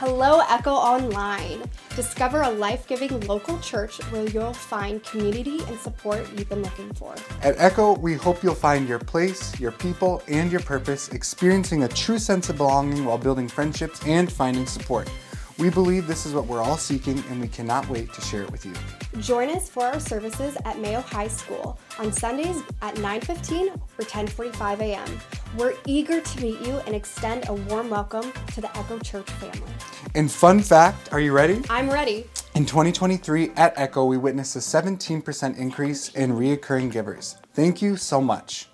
Hello, Echo Online. Discover a life giving local church where you'll find community and support you've been looking for. At Echo, we hope you'll find your place, your people, and your purpose, experiencing a true sense of belonging while building friendships and finding support. We believe this is what we're all seeking, and we cannot wait to share it with you. Join us for our services at Mayo High School on Sundays at 9:15 or 10:45 a.m. We're eager to meet you and extend a warm welcome to the Echo Church family. And fun fact, are you ready? I'm ready. In 2023 at Echo, we witnessed a 17% increase in reoccurring givers. Thank you so much.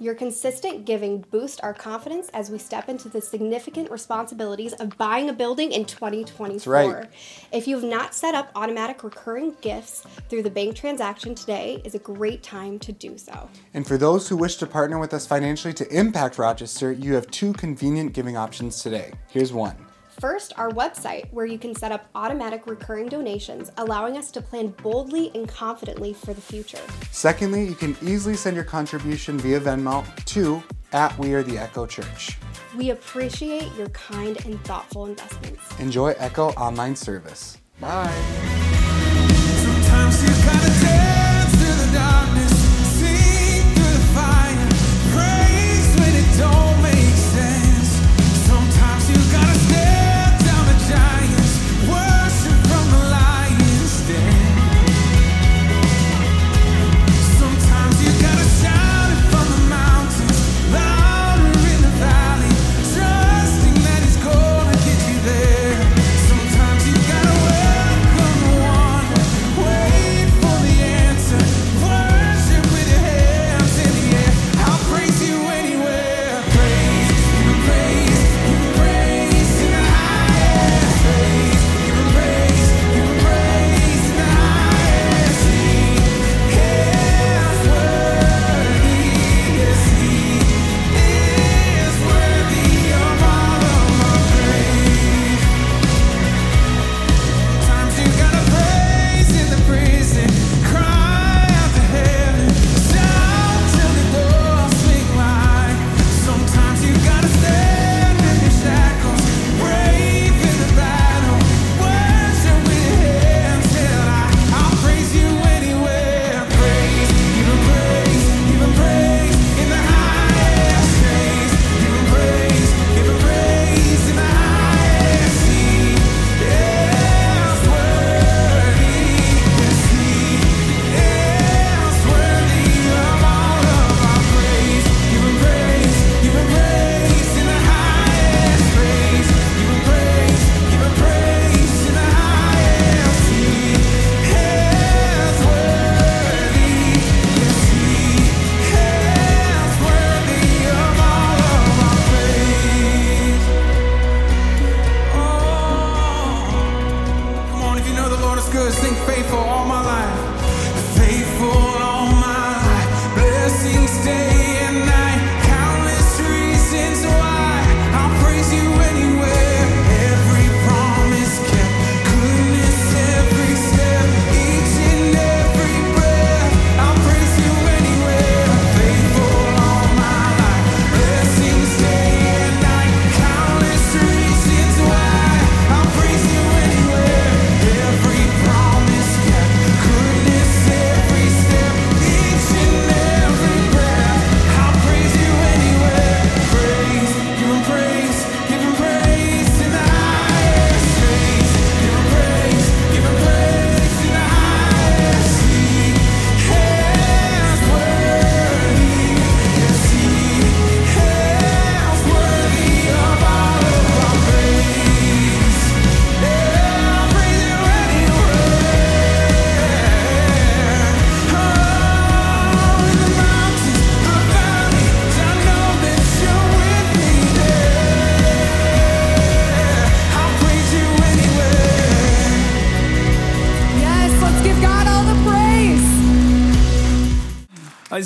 Your consistent giving boosts our confidence as we step into the significant responsibilities of buying a building in 2024. right. If you have not set up automatic recurring gifts through the bank transaction today is a great time to do so. And for those who wish to partner with us financially to impact Rochester, you have two convenient giving options today. Here's one. First, our website, where you can set up automatic recurring donations, allowing us to plan boldly and confidently for the future. Secondly, you can easily send your contribution via Venmo to at We Are the Echo Church. We appreciate your kind and thoughtful investments. Enjoy Echo Online Service. Bye.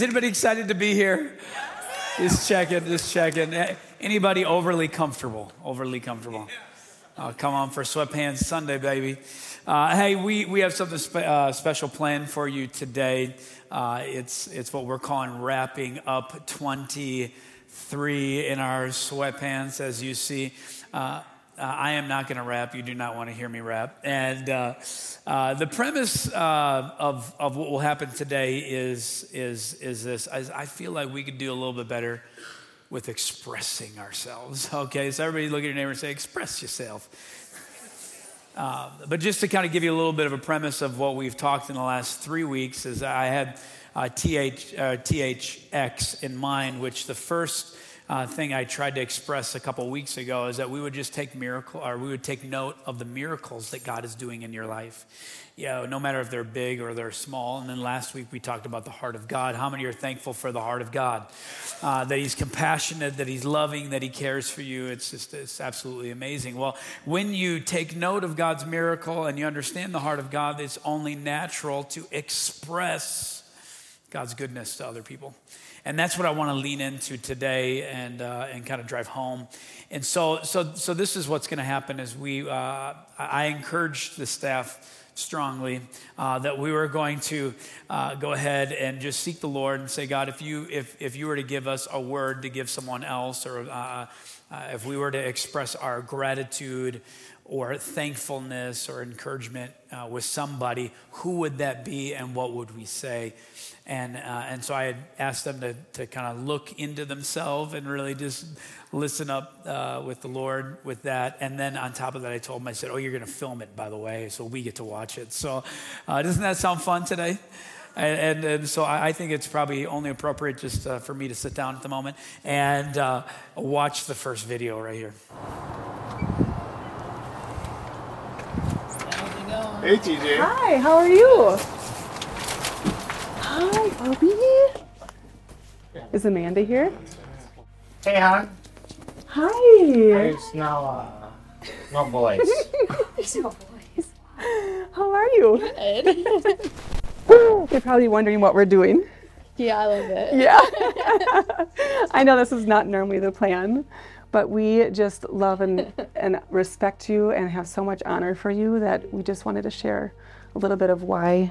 Anybody excited to be here? Just checking, just checking. Anybody overly comfortable? Overly comfortable? Oh, come on for Sweatpants Sunday, baby. Uh, hey, we, we have something spe- uh, special planned for you today. Uh, it's, it's what we're calling wrapping up 23 in our sweatpants, as you see. Uh, uh, I am not going to rap. You do not want to hear me rap. And uh, uh, the premise uh, of, of what will happen today is, is, is this I, I feel like we could do a little bit better with expressing ourselves. Okay, so everybody look at your neighbor and say, express yourself. Uh, but just to kind of give you a little bit of a premise of what we've talked in the last three weeks, is I had uh, TH, uh, THX in mind, which the first uh, thing I tried to express a couple weeks ago is that we would just take miracle, or we would take note of the miracles that God is doing in your life. You know, no matter if they're big or they're small. And then last week we talked about the heart of God. How many are thankful for the heart of God? Uh, that He's compassionate, that He's loving, that He cares for you. It's just it's absolutely amazing. Well, when you take note of God's miracle and you understand the heart of God, it's only natural to express God's goodness to other people. And that's what I want to lean into today and, uh, and kind of drive home. And so, so, so this is what's going to happen is we, uh, I encourage the staff strongly uh, that we were going to uh, go ahead and just seek the Lord and say, God, if you, if, if you were to give us a word to give someone else, or uh, uh, if we were to express our gratitude or thankfulness or encouragement uh, with somebody, who would that be and what would we say? And, uh, and so I had asked them to, to kind of look into themselves and really just listen up uh, with the Lord with that. And then on top of that, I told them, I said, Oh, you're going to film it, by the way, so we get to watch it. So uh, doesn't that sound fun today? And, and, and, so I think it's probably only appropriate just uh, for me to sit down at the moment and uh, watch the first video right here. Hey, TJ. Hi, how are you? Hi, Bobby. Is Amanda here? Hey, hon. Hi. It's There's no, uh, no boys. How are you? Good. You're probably wondering what we're doing. Yeah, I love it. Yeah. I know this is not normally the plan, but we just love and, and respect you and have so much honor for you that we just wanted to share a little bit of why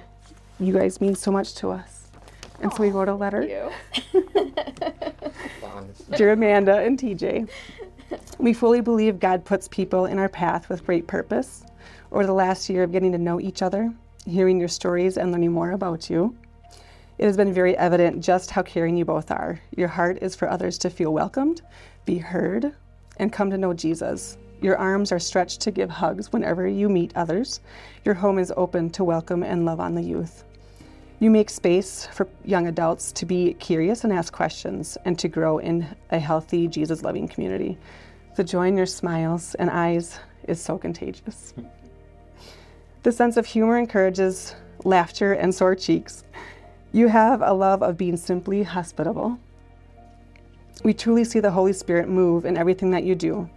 you guys mean so much to us. And so we wrote a letter. You. Dear Amanda and TJ, we fully believe God puts people in our path with great purpose. Over the last year of getting to know each other, hearing your stories, and learning more about you, it has been very evident just how caring you both are. Your heart is for others to feel welcomed, be heard, and come to know Jesus. Your arms are stretched to give hugs whenever you meet others. Your home is open to welcome and love on the youth. You make space for young adults to be curious and ask questions and to grow in a healthy, Jesus loving community. The joy in your smiles and eyes is so contagious. The sense of humor encourages laughter and sore cheeks. You have a love of being simply hospitable. We truly see the Holy Spirit move in everything that you do.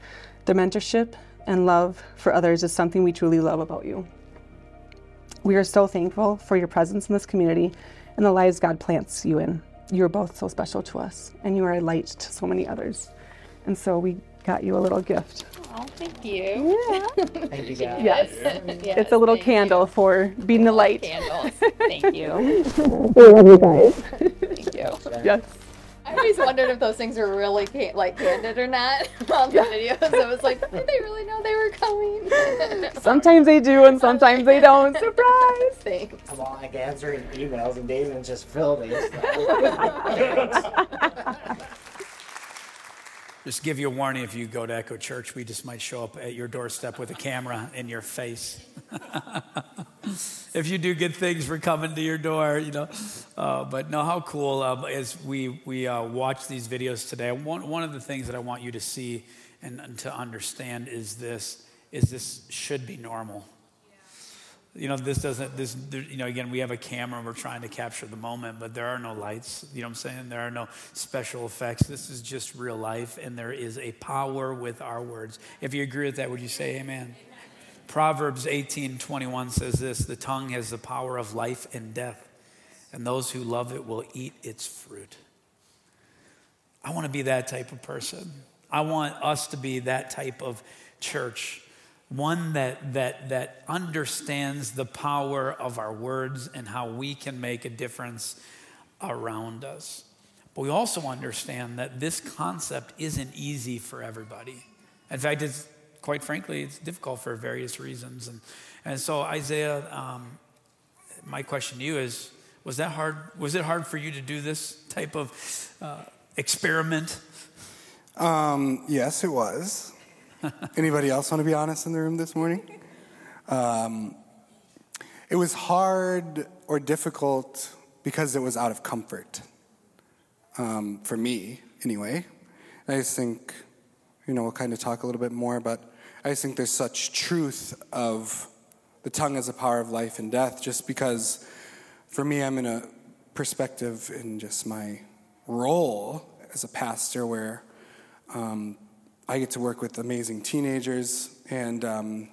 The mentorship and love for others is something we truly love about you. We are so thankful for your presence in this community and the lives God plants you in. You are both so special to us, and you are a light to so many others. And so we got you a little gift. Oh, thank you. Thank you, guys. Yes. Yes, It's a little thank candle for being the light. Candles. Thank you. We love you guys. Thank you. Yes. I always wondered if those things are really ca- like candid or not on the videos. I was like, did they really know they were coming? Sometimes they do, and sometimes they don't. Surprise! Thanks. I'm all like answering emails and Damon's just filming. Just give you a warning if you go to Echo Church, we just might show up at your doorstep with a camera in your face. if you do good things, we're coming to your door, you know. Uh, but no, how cool um, as we we uh, watch these videos today. One one of the things that I want you to see and, and to understand is this: is this should be normal you know this doesn't this you know again we have a camera and we're trying to capture the moment but there are no lights you know what i'm saying? There are no special effects. This is just real life and there is a power with our words. If you agree with that would you say amen, proverbs 18 21 says this the tongue has the power of life and death and those who love it will eat its fruit. I want to be that type of person. I want us to be that type of church one that, that, that understands the power of our words and how we can make a difference around us. But we also understand that this concept isn't easy for everybody. In fact, it's quite frankly, it's difficult for various reasons. And, and so, Isaiah, um, my question to you is was that hard? Was it hard for you to do this type of uh, experiment? Um, yes, it was. Anybody else want to be honest in the room this morning? Um, it was hard or difficult because it was out of comfort. Um, for me, anyway. I just think, you know, we'll kind of talk a little bit more, but I just think there's such truth of the tongue as a power of life and death, just because for me, I'm in a perspective in just my role as a pastor where um, I get to work with amazing teenagers, and um,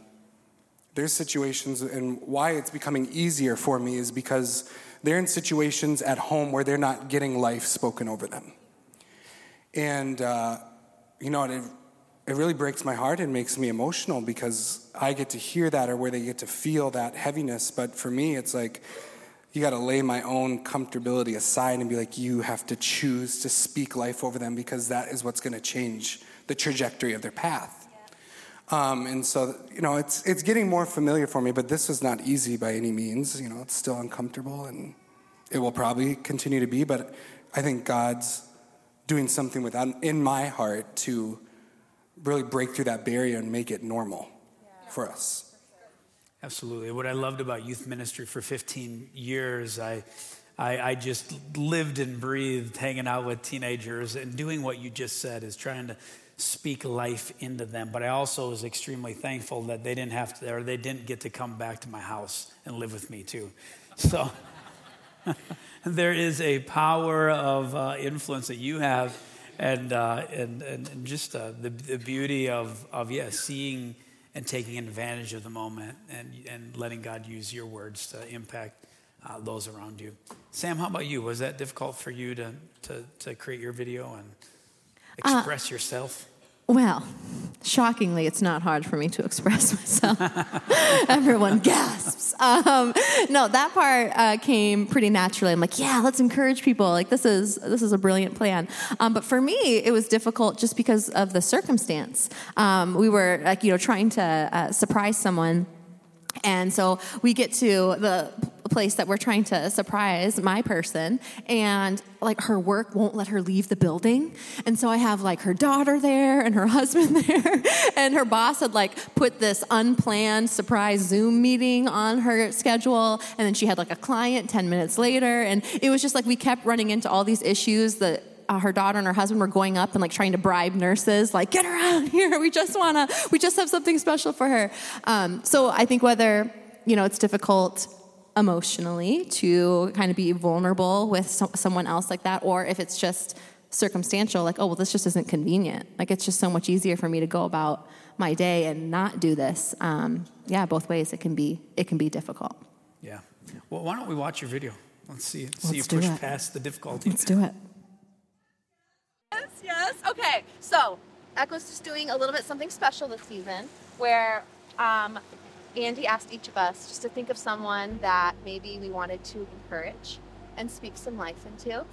there's situations, and why it's becoming easier for me is because they're in situations at home where they're not getting life spoken over them. And, uh, you know, it, it really breaks my heart and makes me emotional because I get to hear that or where they get to feel that heaviness. But for me, it's like, you got to lay my own comfortability aside and be like, you have to choose to speak life over them because that is what's going to change the trajectory of their path. Um, and so, you know, it's, it's getting more familiar for me, but this was not easy by any means. You know, it's still uncomfortable and it will probably continue to be, but I think God's doing something with in my heart to really break through that barrier and make it normal yeah. for us. Absolutely. What I loved about youth ministry for 15 years, I, I, I, just lived and breathed hanging out with teenagers and doing what you just said is trying to speak life into them. But I also was extremely thankful that they didn't have to, or they didn't get to come back to my house and live with me too. So there is a power of uh, influence that you have, and uh, and, and just uh, the, the beauty of of yeah, seeing and taking advantage of the moment, and and letting God use your words to impact. Uh, those around you. Sam, how about you? Was that difficult for you to, to, to create your video and uh, express yourself? Well, shockingly, it's not hard for me to express myself. Everyone gasps. Um, no, that part uh, came pretty naturally. I'm like, yeah, let's encourage people. Like this is this is a brilliant plan. Um, but for me, it was difficult just because of the circumstance. Um, we were like, you know, trying to uh, surprise someone and so we get to the place that we're trying to surprise my person and like her work won't let her leave the building. And so i have like her daughter there and her husband there. And her boss had like put this unplanned surprise zoom meeting on her schedule. And then she had like a client 10 minutes later. And it was just like we kept running into all these issues that uh, her daughter and her husband were going up and like trying to bribe nurses, like get her out here. We just wanna, we just have something special for her. Um, so I think whether you know it's difficult emotionally to kind of be vulnerable with so- someone else like that, or if it's just circumstantial, like oh well, this just isn't convenient. Like it's just so much easier for me to go about my day and not do this. Um, yeah, both ways it can be it can be difficult. Yeah. Well, why don't we watch your video? Let's see see Let's you push past the difficulty. Let's do it. Okay, so Echo's just doing a little bit something special this season where um, Andy asked each of us just to think of someone that maybe we wanted to encourage and speak some life into.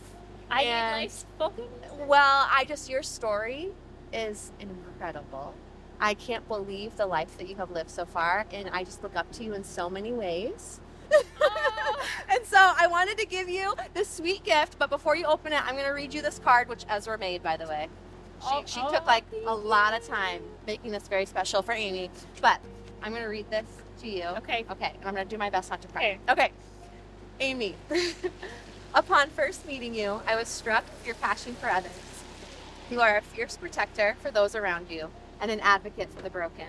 I and, life spoken? Well, I just, your story is incredible. I can't believe the life that you have lived so far, and I just look up to you in so many ways. and so I wanted to give you this sweet gift, but before you open it, I'm going to read you this card, which Ezra made, by the way. She, oh, she took like a lot of time making this very special for Amy, but I'm going to read this to you. Okay. Okay, and I'm going to do my best not to cry. Okay. Okay. Amy, upon first meeting you, I was struck with your passion for others. You are a fierce protector for those around you and an advocate for the broken.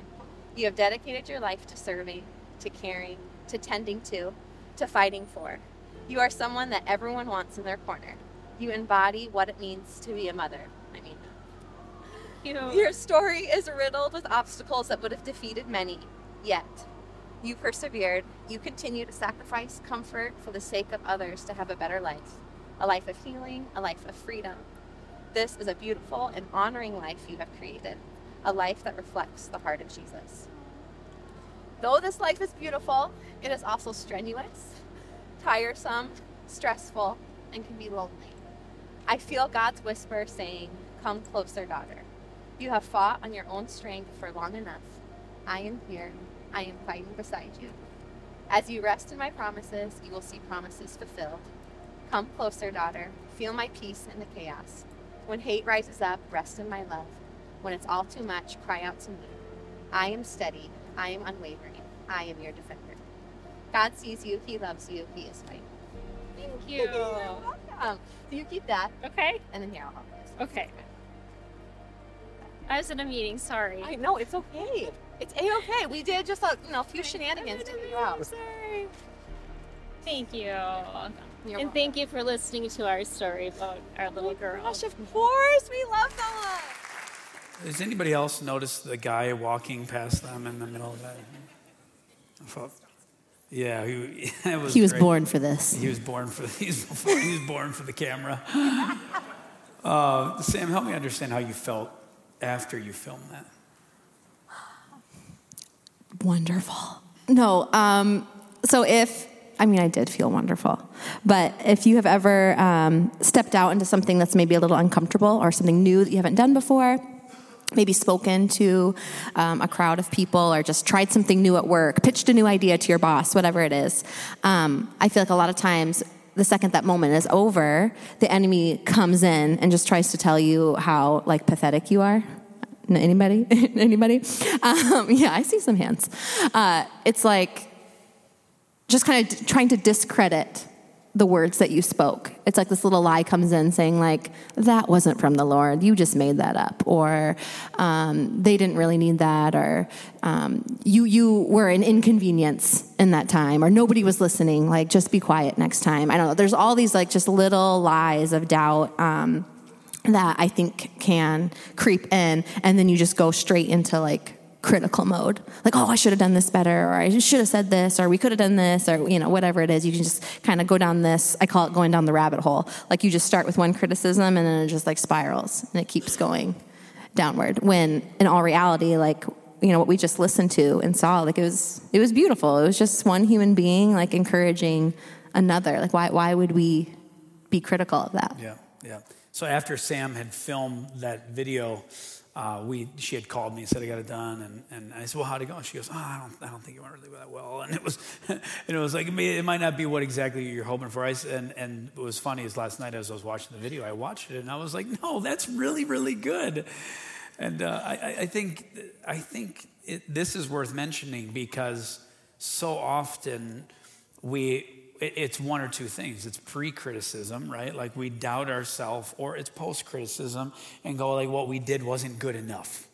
You have dedicated your life to serving, to caring, to tending to, to fighting for. You are someone that everyone wants in their corner. You embody what it means to be a mother. Your story is riddled with obstacles that would have defeated many. Yet, you persevered. You continue to sacrifice comfort for the sake of others to have a better life a life of healing, a life of freedom. This is a beautiful and honoring life you have created, a life that reflects the heart of Jesus. Though this life is beautiful, it is also strenuous, tiresome, stressful, and can be lonely. I feel God's whisper saying, Come closer, daughter. You have fought on your own strength for long enough. I am here. I am fighting beside you. As you rest in my promises, you will see promises fulfilled. Come closer, daughter. Feel my peace in the chaos. When hate rises up, rest in my love. When it's all too much, cry out to me. I am steady. I am unwavering. I am your defender. God sees you. He loves you. He is fighting. Thank you. Um, so you keep that, Okay. and then here I'll help you. Okay. I was in a meeting. Sorry. I know it's okay. It's a okay. We did just a you know a few shenanigans to get you out. Sorry. Thank you. You're and thank you for listening to our story about our little girl. Gosh, of course, we love Bella. Does anybody else notice the guy walking past them in the middle of that? I thought- Yeah, he, it was He was great. born for this. He was born for he was, before, he was born for the camera. Uh, Sam, help me understand how you felt after you film that. Wonderful. No, um, so if, I mean, I did feel wonderful, but if you have ever um, stepped out into something that's maybe a little uncomfortable or something new that you haven't done before, maybe spoken to um, a crowd of people or just tried something new at work, pitched a new idea to your boss, whatever it is, um, I feel like a lot of times the second that moment is over, the enemy comes in and just tries to tell you how like pathetic you are. Anybody? Anybody? Um, yeah, I see some hands. Uh, it's like just kind of trying to discredit the words that you spoke. It's like this little lie comes in saying like that wasn't from the Lord. You just made that up, or um, they didn't really need that, or um, you you were an inconvenience in that time, or nobody was listening. Like just be quiet next time. I don't know. There's all these like just little lies of doubt. Um, that I think can creep in, and then you just go straight into like critical mode. Like, oh, I should have done this better, or I should have said this, or we could have done this, or you know, whatever it is. You can just kind of go down this. I call it going down the rabbit hole. Like you just start with one criticism, and then it just like spirals, and it keeps going downward. When in all reality, like you know what we just listened to and saw, like it was it was beautiful. It was just one human being like encouraging another. Like why why would we be critical of that? Yeah, yeah. So after Sam had filmed that video, uh, we she had called me and said I got it done, and, and I said, well, how'd it go? She goes, oh, I don't I don't think it went really that well, and it was and it was like it, might not be what exactly you're hoping for. I and and what was funny is last night as I was watching the video, I watched it and I was like, no, that's really really good, and uh, I, I- think I think it, this is worth mentioning because so often we it's one or two things. It's pre-criticism right? Like we doubt ourselves or it's post-criticism and go like what we did wasn't good enough.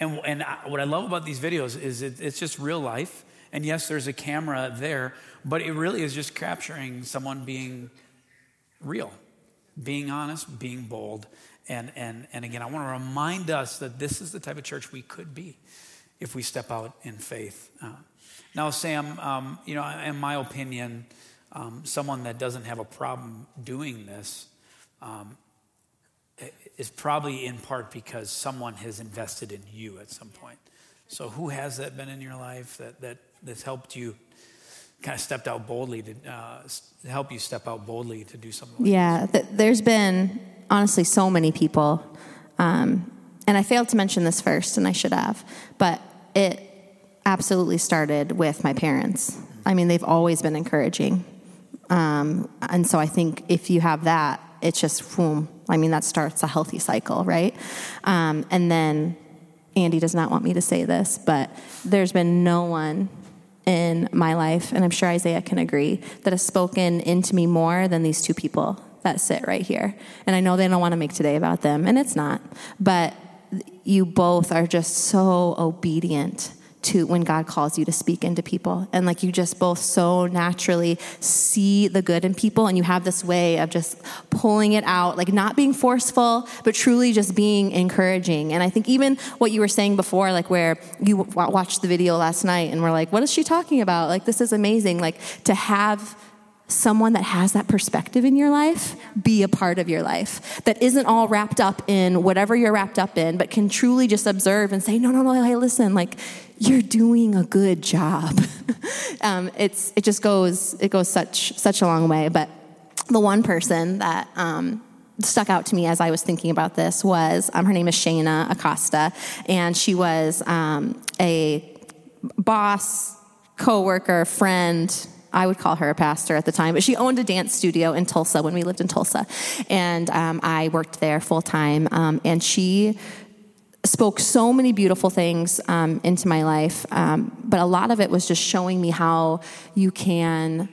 And, and I, what i love about these videos is it, it's just real life. And yes there's a camera there but it really is just capturing someone being real being honest being bold. And and and again i want to remind us that this is the type of church we could be if we step out in faith. Uh, now sam um, you know in my opinion um, someone that doesn't have a problem doing this um, is probably in part because someone has invested in you at some point. So who has that been in your life that that that's helped you kind of stepped out boldly to uh, help you step out boldly to do something like Yeah, th- there's been honestly so many people, um, and I failed to mention this first, and I should have, but it absolutely started with my parents. I mean, they've always been encouraging, um, and so I think if you have that, it's just boom. I mean, that starts a healthy cycle, right? Um, and then Andy does not want me to say this, but there's been no one in my life, and I'm sure Isaiah can agree, that has spoken into me more than these two people that sit right here. And I know they don't want to make today about them, and it's not, but you both are just so obedient to when God calls you to speak into people. And like you just both so naturally see the good in people, and you have this way of just pulling it out, like not being forceful, but truly just being encouraging. And I think even what you were saying before, like where you w- watched the video last night and we're like, what is she talking about? Like, this is amazing. Like to have someone that has that perspective in your life be a part of your life that isn't all wrapped up in whatever you're wrapped up in but can truly just observe and say no no no hey listen like you're doing a good job um, it's it just goes it goes such such a long way but the one person that um, stuck out to me as I was thinking about this was um, her name is Shayna Acosta, and she was um, a boss, coworker, friend. I would call her a pastor at the time, but she owned a dance studio in Tulsa when we lived in Tulsa, and um, I worked there full time. Um, and she spoke so many beautiful things um, into my life, um, but a lot of it was just showing me how you can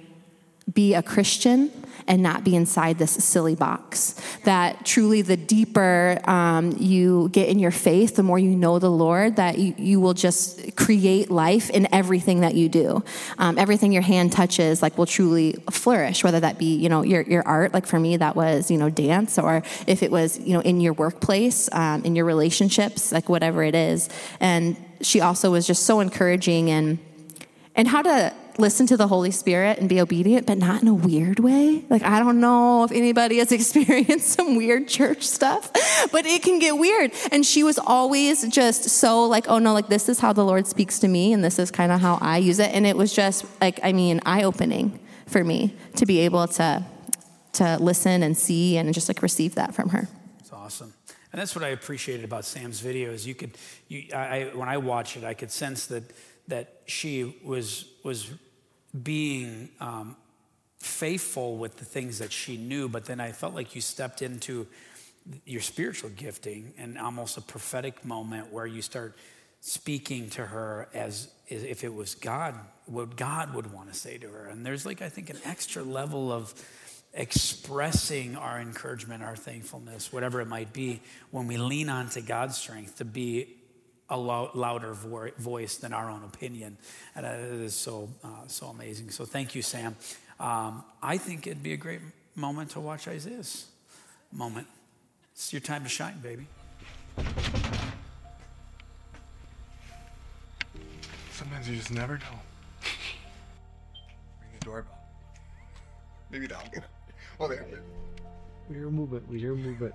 be a Christian and not be inside this silly box. That truly, the deeper um, you get in your faith, the more you know the Lord, that you, you will just create life in everything that you do. Um, everything your hand touches, like, will truly flourish, whether that be, you know, your, your art, like for me, that was, you know, dance, or if it was, you know, in your workplace, um, in your relationships, like whatever it is. And she also was just so encouraging and and how to listen to the Holy Spirit and be obedient, but not in a weird way. Like, I don't know if anybody has experienced some weird church stuff, but it can get weird. And she was always just so like, oh no, like this is how the Lord speaks to me, and this is kind of how I use it. And it was just like, I mean, eye opening for me to be able to to listen and see and just like receive that from her. It's awesome. And that's what I appreciated about Sam's videos. You could, you, I, when I watch it, I could sense that that she was was being um, faithful with the things that she knew, but then I felt like you stepped into your spiritual gifting and almost a prophetic moment where you start speaking to her as if it was God, what God would want to say to her. And there's like, I think, an extra level of expressing our encouragement, our thankfulness, whatever it might be, when we lean on to God's strength to be a lo- louder vo- voice than our own opinion. And it is so, uh, so amazing. So thank you, Sam. Um, I think it'd be a great moment to watch Isaiah's moment. It's your time to shine, baby. Sometimes you just never know. Ring the doorbell. Maybe that'll get it. Oh, there. We hear movement. We hear movement.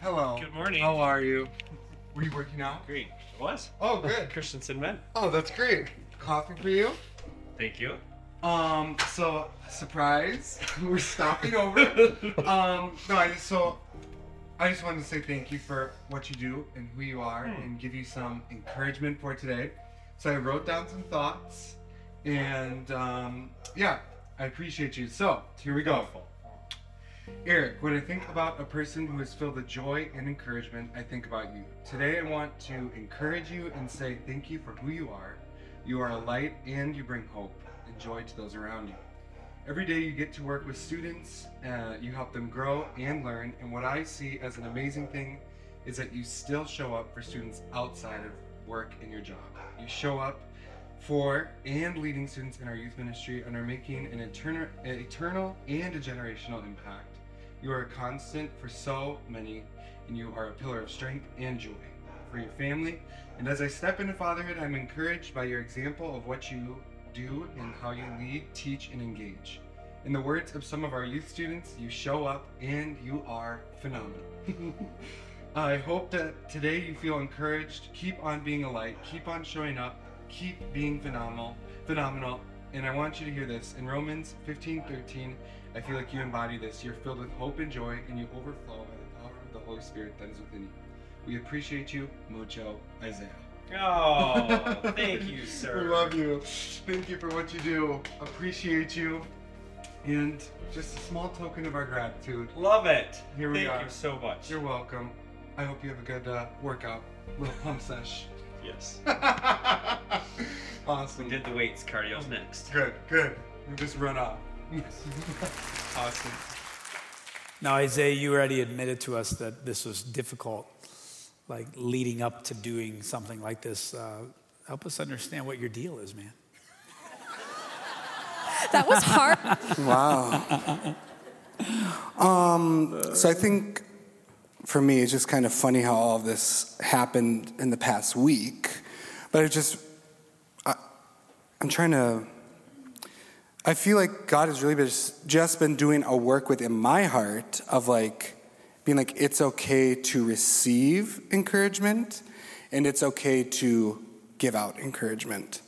Hello. Good morning. How are you? Were you working out? Great. It was. Oh, good. Christensen men. Oh, that's great. Coffee for you? Thank you. Um, so surprise, we're stopping over. um, no, I just so I just wanted to say thank you for what you do and who you are, Hmm. and give you some encouragement for today. So I wrote down some thoughts, and um, yeah, I appreciate you. So here we go. Eric, when I think about a person who is filled with joy and encouragement, I think about you. Today I want to encourage you and say thank you for who you are. You are a light and you bring hope and joy to those around you. Every day you get to work with students, uh, you help them grow and learn, and what I see as an amazing thing is that you still show up for students outside of work and your job. You show up for and leading students in our youth ministry and are making an eternal, eternal and a generational impact. You are a constant for so many, and you are a pillar of strength and joy for your family. And as I step into fatherhood, I'm encouraged by your example of what you do and how you lead, teach, and engage. In the words of some of our youth students, you show up and you are phenomenal. I hope that today you feel encouraged. Keep on being a light. Keep on showing up. Keep being phenomenal. Phenomenal. And I want you to hear this. In Romans 15 13, I feel like you embody this. You're filled with hope and joy, and you overflow by the power of the Holy Spirit that is within you. We appreciate you, mucho, Isaiah. Oh, thank you, sir. We love you. Thank you for what you do. Appreciate you. And just a small token of our gratitude. Love it. Here we Thank are. you so much. You're welcome. I hope you have a good uh, workout. Little pump sesh. Yes. awesome. We did the weights. Cardio's next. Good, good. We just run off. awesome. Now, Isaiah, you already admitted to us that this was difficult, like leading up to doing something like this. Uh, help us understand what your deal is, man. That was hard. Wow. Um, so I think for me, it's just kind of funny how all this happened in the past week. But it just, I, I'm trying to, I feel like God has really been, just been doing a work within my heart of like, being like, it's okay to receive encouragement and it's okay to give out encouragement.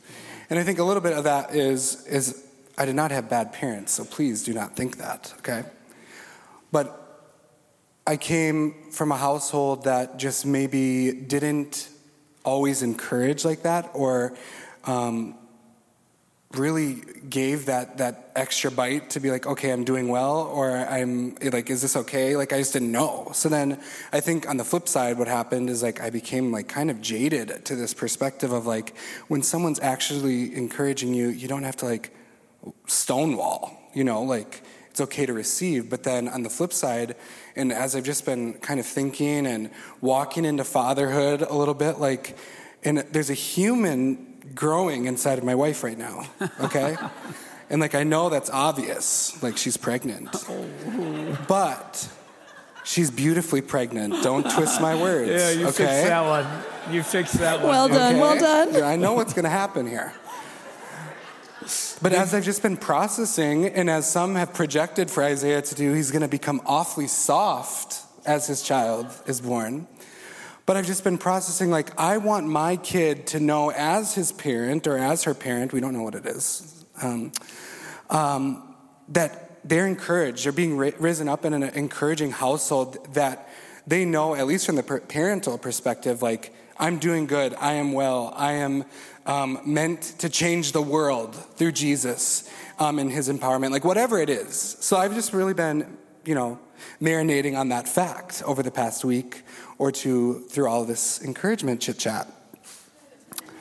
And I think a little bit of that is, is I did not have bad parents, so please do not think that, okay? But I came from a household that just maybe didn't always encourage like that or um, really gave that that extra bite to be like okay i'm doing well or i'm like is this okay? Like i just didn't know. So then i think on the flip side what happened is like i became like kind of jaded to this perspective of like when someone's actually encouraging you you don't have to like stonewall you know like it's okay to receive but then on the flip side and as i've just been kind of thinking and walking into fatherhood a little bit like and there's a human growing inside of my wife right now, okay? and like I know that's obvious, like she's pregnant. Oh. But she's beautifully pregnant. Don't twist my words. Yeah, you okay? fixed that one. You fixed that one. Well done, well done. Yeah, I know what's going to happen here. But as I've just been processing, and as some have projected for Isaiah to do, he's going to become awfully soft as his child is born. But I've just been processing, like, I want my kid to know as his parent or as her parent, we don't know what it is, um, um, that they're encouraged, they're being ri- risen up in an encouraging household that they know, at least from the per- parental perspective, like, I'm doing good, I am well, I am um, meant to change the world through Jesus um, and his empowerment, like whatever it is. So I've just really been, you know, marinating on that fact over the past week or two through all this encouragement chit chat.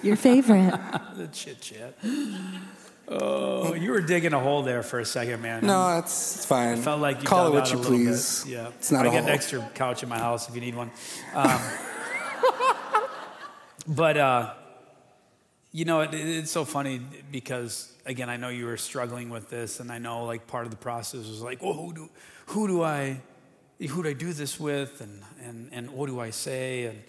Your favorite. the chit chat. Oh, you were digging a hole there for a second, man. No, it's, it's fine. I felt like you Call it what you a little bit. please. Yeah, It's not I a got an extra couch in my house if you need one. Um, but uh, you know, it, it's so funny because again, I know you were struggling with this, and I know like part of the process was like, well, who do who do I who do I do this with, and and and what do I say, and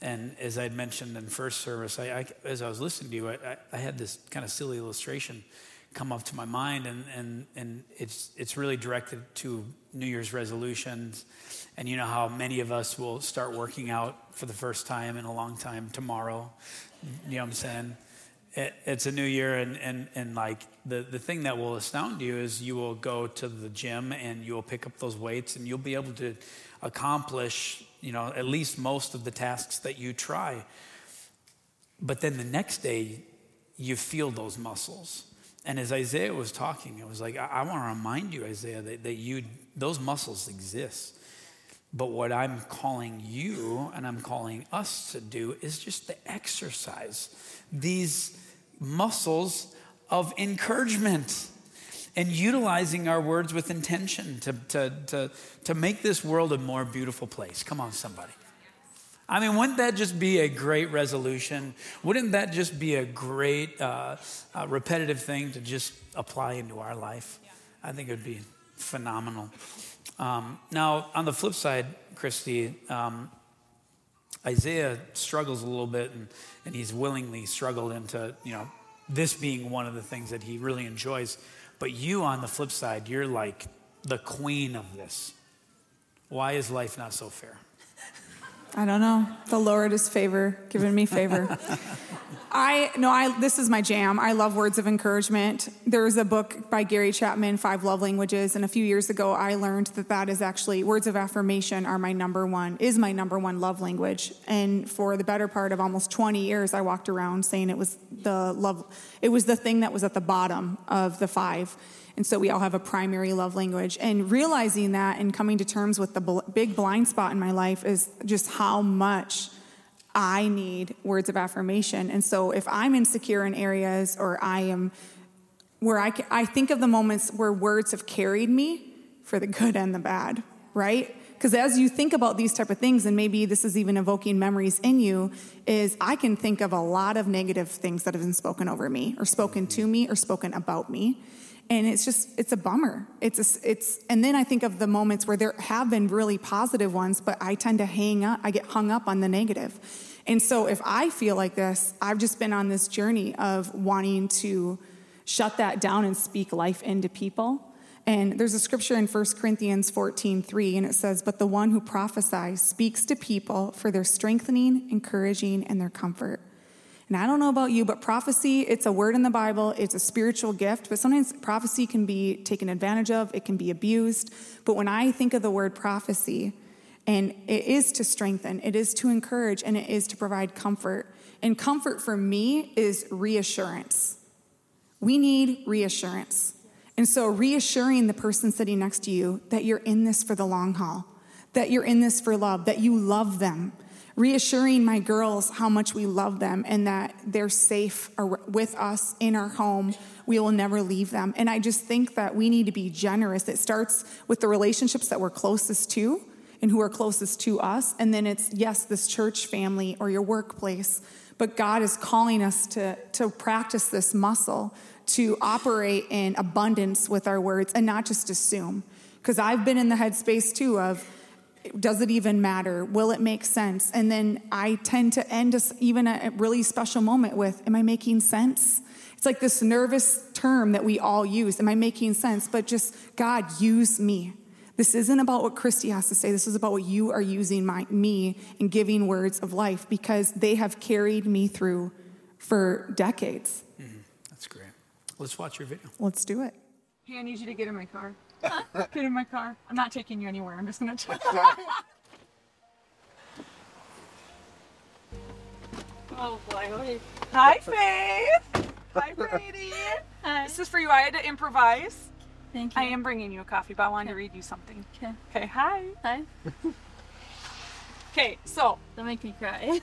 and as I had mentioned in first service, I, I as I was listening to you, I, I, had this kind of silly illustration come up to my mind, and and and it's it's really directed to New Year's resolutions, and you know how many of us will start working out for the first time in a long time tomorrow. You know what I'm saying? It, it's a new year, and, and, and like the, the thing that will astound you is you will go to the gym and you will pick up those weights, and you'll be able to accomplish, you know, at least most of the tasks that you try. But then the next day, you feel those muscles. And as Isaiah was talking, it was like, I, I want to remind you, Isaiah, that, that you those muscles exist. But what I'm calling you and I'm calling us to do is just to exercise these muscles of encouragement and utilizing our words with intention to, to, to, to make this world a more beautiful place. Come on, somebody. I mean, wouldn't that just be a great resolution? Wouldn't that just be a great uh, uh, repetitive thing to just apply into our life? I think it would be phenomenal. Um, now, on the flip side, Christy, um, Isaiah struggles a little bit, and, and he's willingly struggled into, you know, this being one of the things that he really enjoys. But you, on the flip side, you're like the queen of this. Why is life not so fair? I don't know. The Lord is favor, giving me favor. I no, I this is my jam. I love words of encouragement. There's a book by Gary Chapman, Five Love Languages, and a few years ago I learned that that is actually words of affirmation are my number one is my number one love language. And for the better part of almost 20 years, I walked around saying it was the love. It was the thing that was at the bottom of the five. And so we all have a primary love language. And realizing that and coming to terms with the bl- big blind spot in my life is just how much I need words of affirmation. And so if I'm insecure in areas or I am where I, I think of the moments where words have carried me for the good and the bad, right? Because as you think about these type of things, and maybe this is even evoking memories in you, is I can think of a lot of negative things that have been spoken over me, or spoken to me, or spoken about me and it's just it's a bummer. It's a, it's and then i think of the moments where there have been really positive ones but i tend to hang up i get hung up on the negative. And so if i feel like this i've just been on this journey of wanting to shut that down and speak life into people. And there's a scripture in 1 corinthians 14 3 and it says but the one who prophesies speaks to people for their strengthening encouraging and their comfort And I don't know about you, but prophecy, it's a word in the Bible, it's a spiritual gift, but sometimes prophecy can be taken advantage of, it can be abused. But when I think of the word prophecy, and it is to strengthen, it is to encourage, and it is to provide comfort. And comfort for me is reassurance. We need reassurance. And so, reassuring the person sitting next to you that you're in this for the long haul, that you're in this for love, that you love them. Reassuring my girls how much we love them and that they're safe with us in our home. We will never leave them. And I just think that we need to be generous. It starts with the relationships that we're closest to and who are closest to us. And then it's, yes, this church family or your workplace. But God is calling us to, to practice this muscle to operate in abundance with our words and not just assume. Because I've been in the headspace too of, does it even matter? Will it make sense? And then I tend to end a, even a really special moment with, Am I making sense? It's like this nervous term that we all use. Am I making sense? But just, God, use me. This isn't about what Christy has to say. This is about what you are using my, me in giving words of life because they have carried me through for decades. Mm-hmm. That's great. Let's watch your video. Let's do it. Hey, I need you to get in my car. get in my car. I'm not taking you anywhere. I'm just gonna check. Oh boy, Hi, Faith. Hi, Brady. Hi. This is for you. I had to improvise. Thank you. I am bringing you a coffee, but I wanted to read you something. Okay. Okay. Hi. Hi. Okay. So Don't make me cry.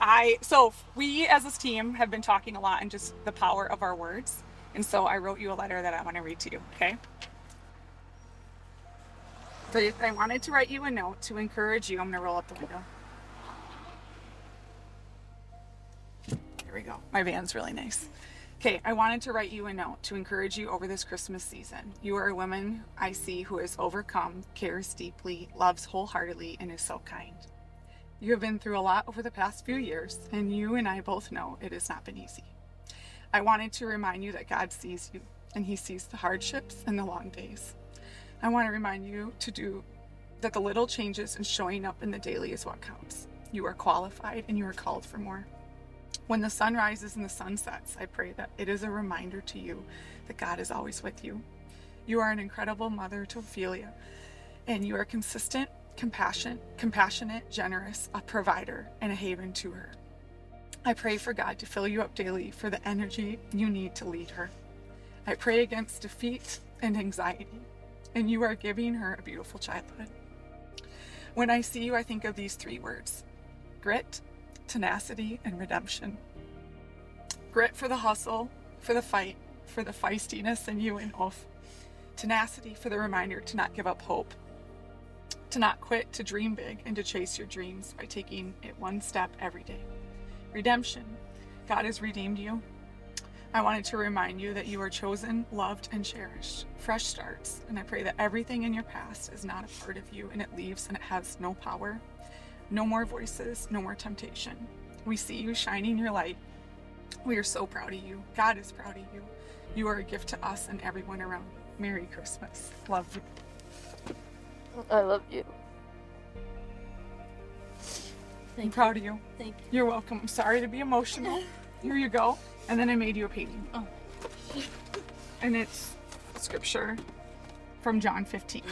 I so we as this team have been talking a lot and just the power of our words. And so I wrote you a letter that I want to read to you, okay? But I wanted to write you a note to encourage you. I'm going to roll up the window. There we go. My van's really nice. Okay, I wanted to write you a note to encourage you over this Christmas season. You are a woman I see who has overcome, cares deeply, loves wholeheartedly, and is so kind. You have been through a lot over the past few years, and you and I both know it has not been easy. I wanted to remind you that God sees you, and He sees the hardships and the long days. I want to remind you to do that the little changes and showing up in the daily is what counts. You are qualified and you are called for more. When the sun rises and the sun sets, I pray that it is a reminder to you that God is always with you. You are an incredible mother to Ophelia, and you are consistent, compassionate, compassionate, generous, a provider, and a haven to her. I pray for God to fill you up daily for the energy you need to lead her. I pray against defeat and anxiety, and you are giving her a beautiful childhood. When I see you, I think of these three words grit, tenacity, and redemption. Grit for the hustle, for the fight, for the feistiness in you and off. Tenacity for the reminder to not give up hope, to not quit, to dream big, and to chase your dreams by taking it one step every day. Redemption. God has redeemed you. I wanted to remind you that you are chosen, loved, and cherished. Fresh starts, and I pray that everything in your past is not a part of you and it leaves and it has no power. No more voices, no more temptation. We see you shining your light. We are so proud of you. God is proud of you. You are a gift to us and everyone around. Merry Christmas. Love you. I love you. I'm proud of you. Thank you. You're welcome. I'm sorry to be emotional. Here you go. And then I made you a painting. Oh. And it's scripture from John 15.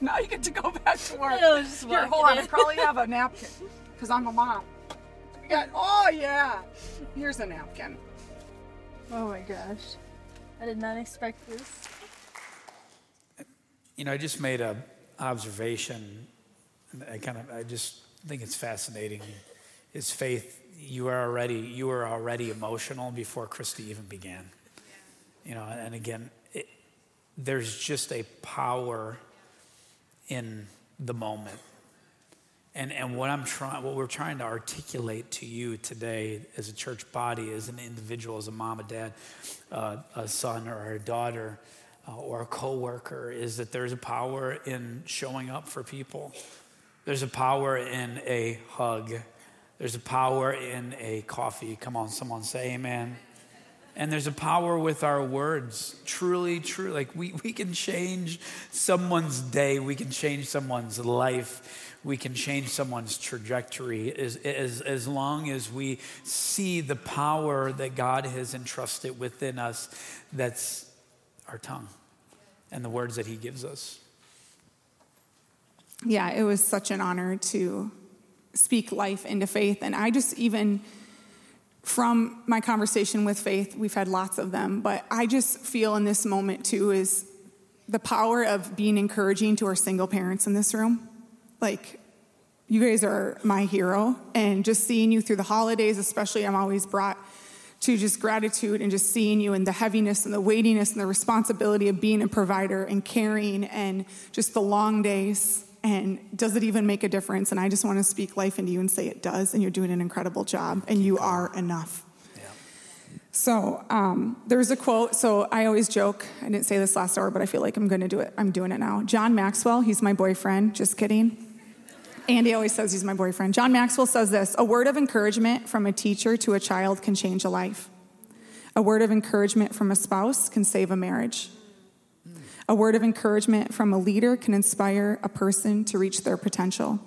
Now you get to go back to work. I was just Here, hold walking on. I in. probably have a napkin because I'm a mom. We got, oh, yeah. Here's a napkin. Oh my gosh. I did not expect this. You know, I just made a observation. I kind of, I just think it's fascinating. His faith, you are already, you were already emotional before Christy even began. You know, and again, it, there's just a power in the moment. And, and what I'm trying, what we're trying to articulate to you today as a church body, as an individual, as a mom, a dad, uh, a son or a daughter, uh, or a coworker, is that there's a power in showing up for people. There's a power in a hug. There's a power in a coffee. Come on, someone say amen. And there's a power with our words. Truly, true. Like we, we can change someone's day, we can change someone's life, we can change someone's trajectory as, as, as long as we see the power that God has entrusted within us that's our tongue and the words that He gives us. Yeah, it was such an honor to speak life into faith. And I just even, from my conversation with Faith, we've had lots of them, but I just feel in this moment too is the power of being encouraging to our single parents in this room. Like, you guys are my hero, and just seeing you through the holidays, especially, I'm always brought to just gratitude and just seeing you and the heaviness and the weightiness and the responsibility of being a provider and caring and just the long days. And does it even make a difference? And I just want to speak life into you and say it does, and you're doing an incredible job, and you are enough. So um, there's a quote. So I always joke. I didn't say this last hour, but I feel like I'm going to do it. I'm doing it now. John Maxwell. He's my boyfriend. Just kidding. Andy always says he's my boyfriend. John Maxwell says this A word of encouragement from a teacher to a child can change a life. A word of encouragement from a spouse can save a marriage. A word of encouragement from a leader can inspire a person to reach their potential.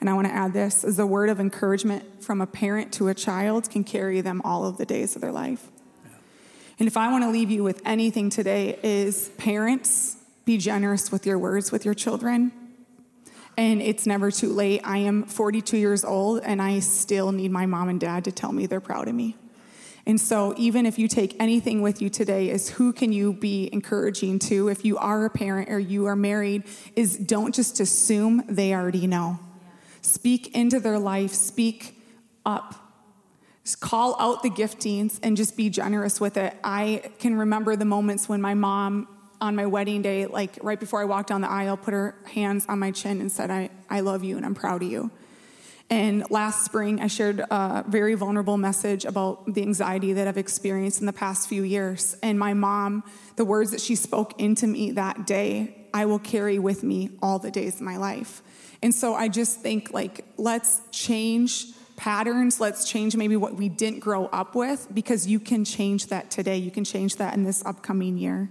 And I want to add this as a word of encouragement from a parent to a child can carry them all of the days of their life. And if I want to leave you with anything today is parents, be generous with your words with your children. And it's never too late. I am 42 years old and I still need my mom and dad to tell me they're proud of me. And so, even if you take anything with you today, is who can you be encouraging to? If you are a parent or you are married, is don't just assume they already know. Speak into their life, speak up. Just call out the giftings and just be generous with it. I can remember the moments when my mom on my wedding day, like right before I walked down the aisle, put her hands on my chin and said, I, I love you and I'm proud of you. And last spring, I shared a very vulnerable message about the anxiety that I've experienced in the past few years. And my mom, the words that she spoke into me that day, I will carry with me all the days of my life. And so I just think, like, let's change patterns. Let's change maybe what we didn't grow up with because you can change that today. You can change that in this upcoming year.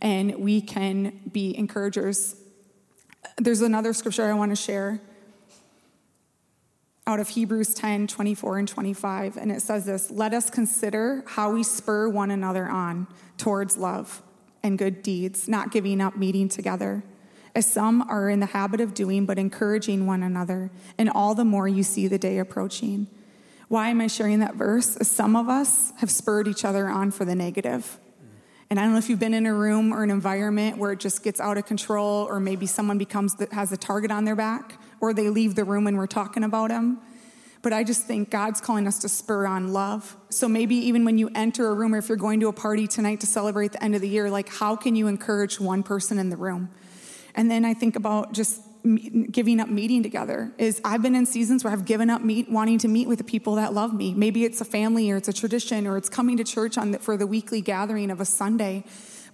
And we can be encouragers. There's another scripture I want to share out of Hebrews 10 24 and 25. And it says this Let us consider how we spur one another on towards love and good deeds, not giving up meeting together, as some are in the habit of doing, but encouraging one another, and all the more you see the day approaching. Why am I sharing that verse? As some of us have spurred each other on for the negative. And I don't know if you've been in a room or an environment where it just gets out of control, or maybe someone becomes has a target on their back, or they leave the room when we're talking about them. But I just think God's calling us to spur on love. So maybe even when you enter a room, or if you're going to a party tonight to celebrate the end of the year, like how can you encourage one person in the room? And then I think about just giving up meeting together is I've been in seasons where I've given up meet, wanting to meet with the people that love me. Maybe it's a family or it's a tradition or it's coming to church on the, for the weekly gathering of a Sunday.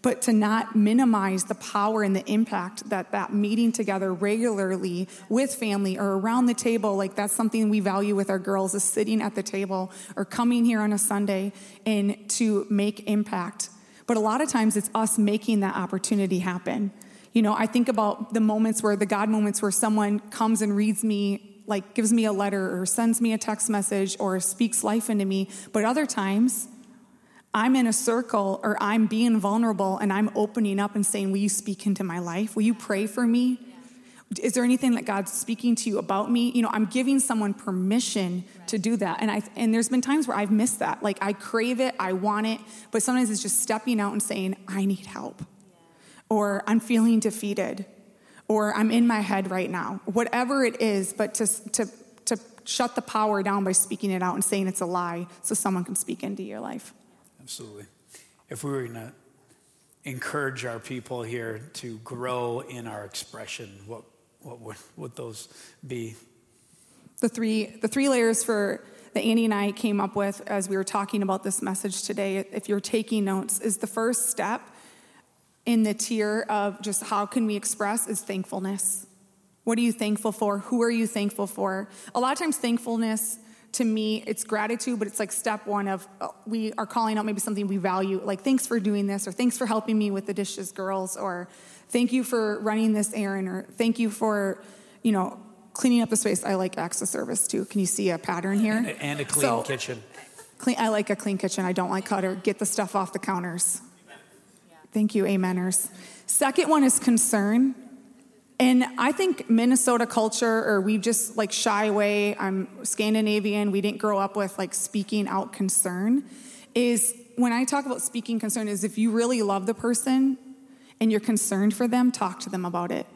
But to not minimize the power and the impact that that meeting together regularly with family or around the table, like that's something we value with our girls is sitting at the table or coming here on a Sunday and to make impact. But a lot of times it's us making that opportunity happen. You know, I think about the moments where the God moments where someone comes and reads me, like gives me a letter or sends me a text message or speaks life into me. But other times, I'm in a circle or I'm being vulnerable and I'm opening up and saying, Will you speak into my life? Will you pray for me? Is there anything that God's speaking to you about me? You know, I'm giving someone permission to do that. And I and there's been times where I've missed that. Like I crave it, I want it, but sometimes it's just stepping out and saying, I need help or I'm feeling defeated, or I'm in my head right now, whatever it is, but to, to, to shut the power down by speaking it out and saying it's a lie so someone can speak into your life. Absolutely. If we were going to encourage our people here to grow in our expression, what, what would, would those be? The three, the three layers for that Andy and I came up with as we were talking about this message today, if you're taking notes, is the first step in the tier of just how can we express is thankfulness. What are you thankful for? Who are you thankful for? A lot of times, thankfulness to me, it's gratitude, but it's like step one of uh, we are calling out maybe something we value, like thanks for doing this, or thanks for helping me with the dishes, girls, or thank you for running this errand, or thank you for, you know, cleaning up the space. I like acts of service too. Can you see a pattern here? And, and a clean So, kitchen. Clean, I like a clean kitchen. I don't like clutter. Get the stuff off the counters. Thank you, ameners. Second one is concern. And I think Minnesota culture, or we just like shy away. I'm Scandinavian. We didn't grow up with like speaking out concern. Is when I talk about speaking concern, is if you really love the person and you're concerned for them, talk to them about it.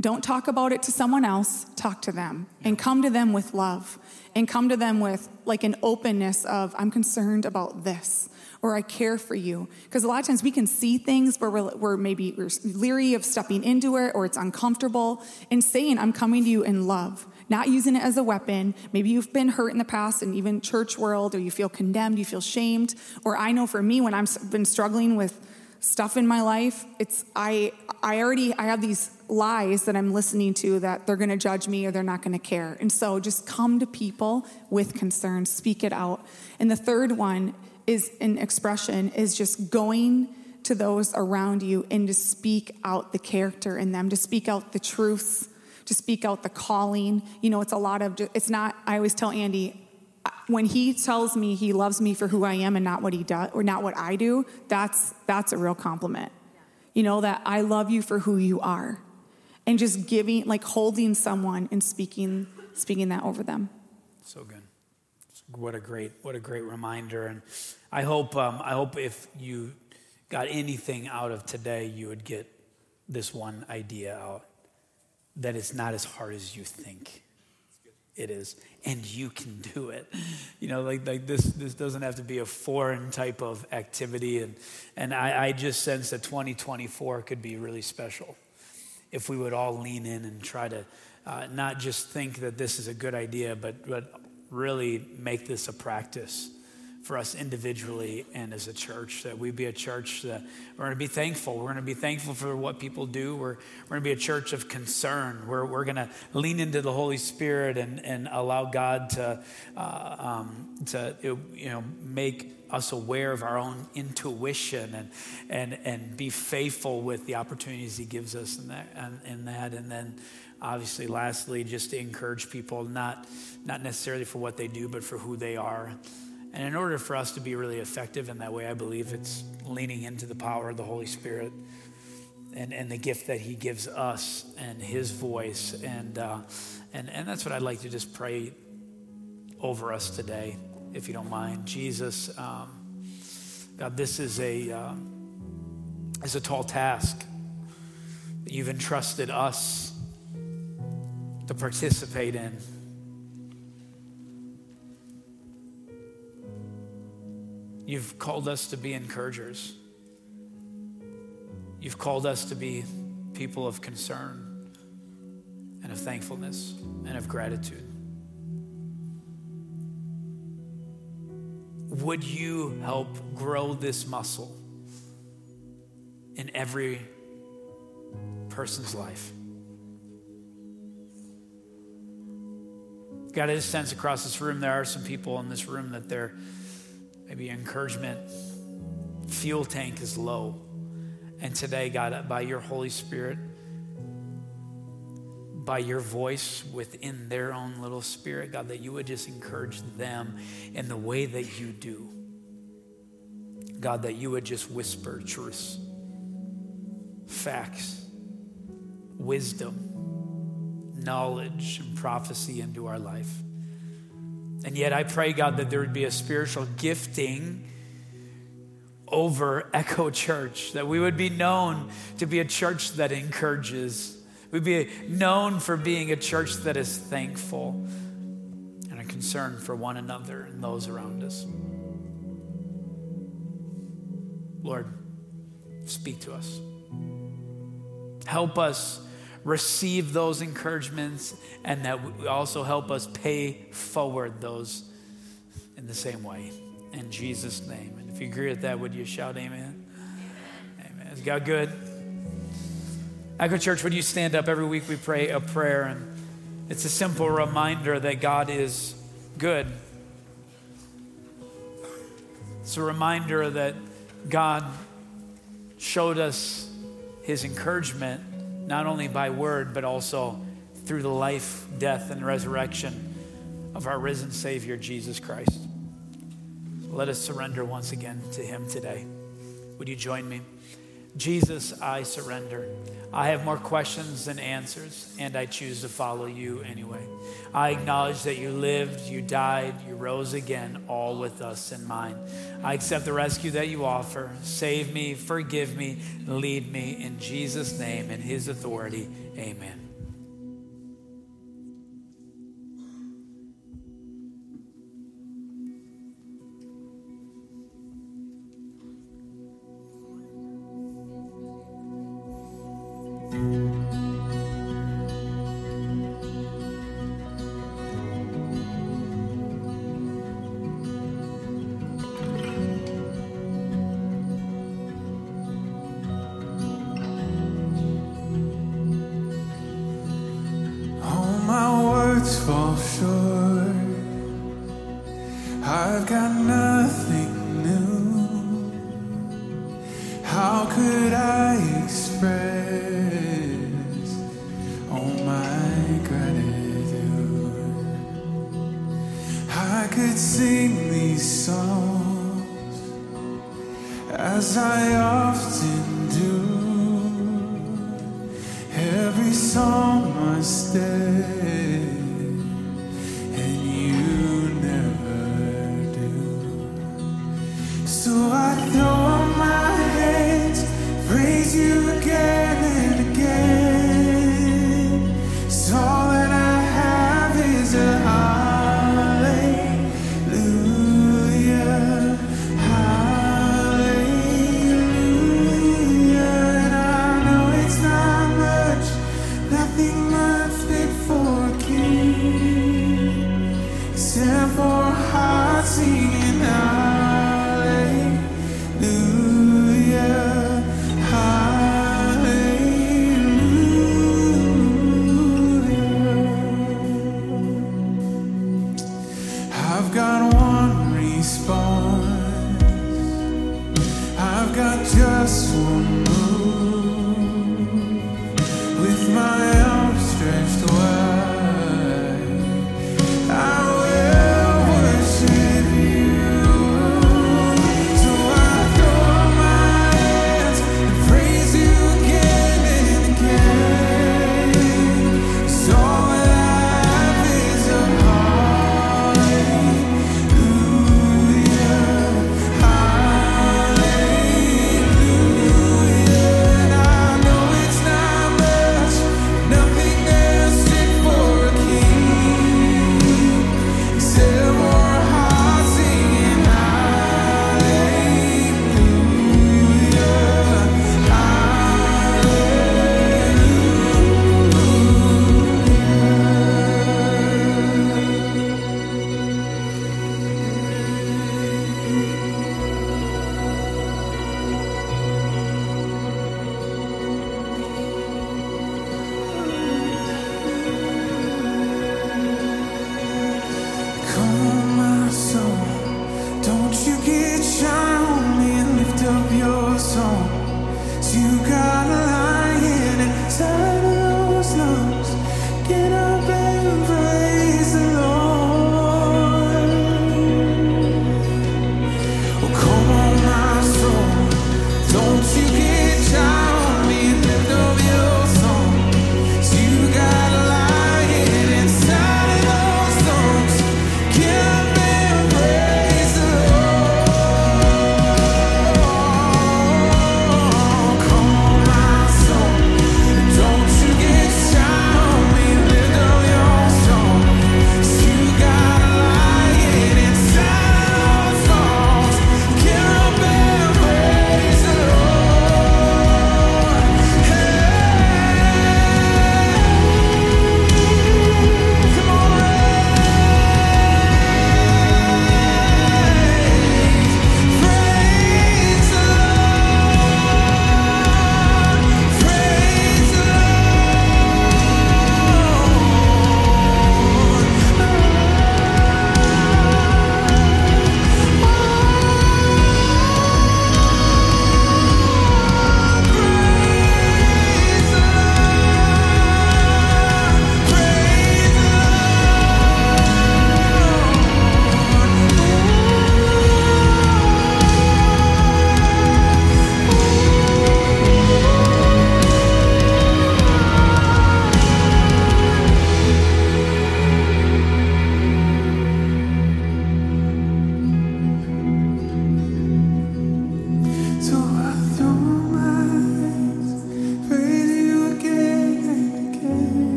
Don't talk about it to someone else, talk to them and come to them with love and come to them with like an openness of, I'm concerned about this or I care for you. Because a lot of times we can see things where we're, we're maybe we're leery of stepping into it or it's uncomfortable and saying, I'm coming to you in love. Not using it as a weapon. Maybe you've been hurt in the past and even church world, or you feel condemned, you feel shamed. Or I know for me, when I've been struggling with stuff in my life it's i i already i have these lies that i'm listening to that they're going to judge me or they're not going to care and so just come to people with concerns speak it out and the third one is an expression is just going to those around you and to speak out the character in them to speak out the truths to speak out the calling you know it's a lot of it's not i always tell andy when he tells me he loves me for who I am and not what he does or not what I do, that's that's a real compliment. You know that I love you for who you are. And just giving like holding someone and speaking speaking that over them. So good. What a great, what a great reminder. And I hope, um, I hope if you got anything out of today, you would get this one idea out that it's not as hard as you think it is. And you can do it. You know like, like this this doesn't have to be a foreign type of activity. And and I, I just sense that 2024 could be really special if we would all lean in and try to uh, not just think that this is a good idea but but really make this a practice for us individually and as a church that we be a church that we're going to be thankful. We're going to be thankful for what people do. We're, we're going to be a church of concern. We're, we're going to lean into the holy spirit and, and allow god to, uh, um, to you know make us aware of our own intuition and, and, and be faithful with the opportunities he gives us in that and, in that. And then obviously lastly just to encourage people not not necessarily for what they do but for who they are and in order for us to be really effective in that way, I believe it's leaning into the power of the Holy Spirit and, and the gift that He gives us and His voice. And, uh, and, and that's what I'd like to just pray over us today, if you don't mind. Jesus, um, God, this is a, um, is a tall task that you've entrusted us to participate in. You've called us to be encouragers. You've called us to be people of concern and of thankfulness and of gratitude. Would you help grow this muscle in every person's life? God, I just sense across this room there are some people in this room that they're maybe encouragement fuel tank is low. And today, God, by your Holy Spirit, by your voice within their own little spirit, God, that you would just encourage them in the way that you do. God, that you would just whisper truths, facts, wisdom, knowledge, and prophecy into our life. And yet, I pray, God, that there would be a spiritual gifting over Echo Church, that we would be known to be a church that encourages. We'd be known for being a church that is thankful and a concern for one another and those around us. Lord, speak to us. Help us receive those encouragements and that also help us pay forward those in the same way. In Jesus' name. And if you agree with that, would you shout amen? Amen. Is God good? Echo Church, would you stand up? Every week we pray a prayer, and it's a simple reminder that God is good. It's a reminder that God showed us his encouragement not only by word, but also through the life, death, and resurrection of our risen Savior, Jesus Christ. Let us surrender once again to him today. Would you join me? Jesus, I surrender. I have more questions than answers, and I choose to follow you anyway. I acknowledge that you lived, you died, you rose again, all with us in mind. I accept the rescue that you offer. Save me, forgive me, lead me in Jesus' name and his authority. Amen. Except for a heart singing hallelujah,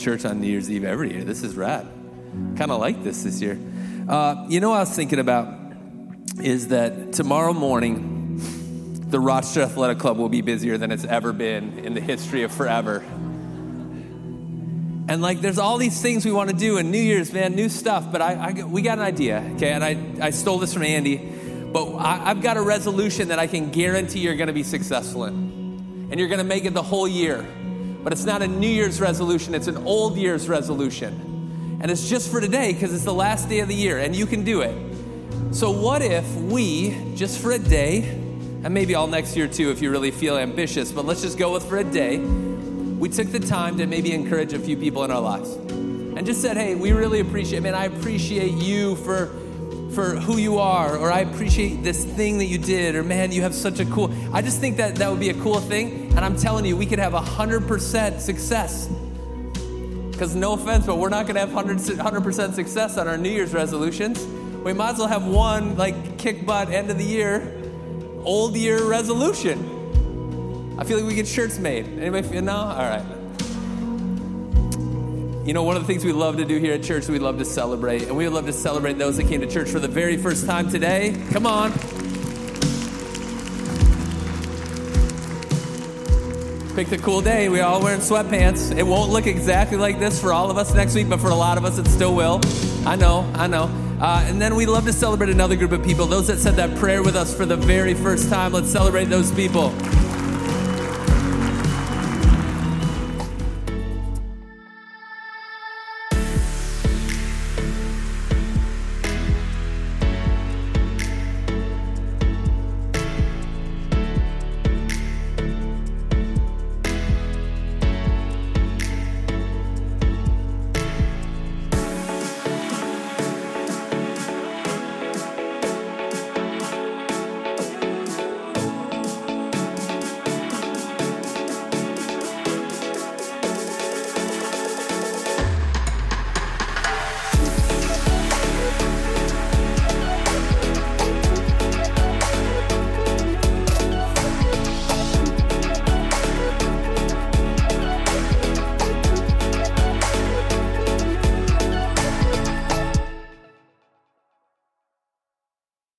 church on New Year's Eve every year. This is rad. Kind of like this this year. Uh, you know what I was thinking about is that tomorrow morning, the Rochester Athletic Club will be busier than it's ever been in the history of forever. And like, there's all these things we want to do, and New Year's, man, new stuff. But I, I we got an idea, okay? And I, I stole this from Andy, but I, I've got a resolution that I can guarantee you're going to be successful in, and you're going to make it the whole year. But it's not a New Year's resolution; it's an old year's resolution, and it's just for today because it's the last day of the year, and you can do it. So what if we, just for a day, and maybe all next year too, if you really feel ambitious, but let's just go with for a day we took the time to maybe encourage a few people in our lives and just said, hey, we really appreciate, man, I appreciate you for for who you are, or I appreciate this thing that you did, or man, you have such a cool. I just think that that would be a cool thing, and I'm telling you, we could have 100% success. Because no offense, but we're not going to have 100% success on our New Year's resolutions. We might as well have one like kick butt end of the year, old year resolution. I feel like we get shirts made. Anybody feel no? All right. You know, one of the things we love to do here at church, we love to celebrate. And we love to celebrate those that came to church for the very first time today. Come on. Picked a cool day. We all wearing sweatpants. It won't look exactly like this for all of us next week, but for a lot of us, it still will. I know, I know. Uh, and then we love to celebrate another group of people, those that said that prayer with us for the very first time. Let's celebrate those people.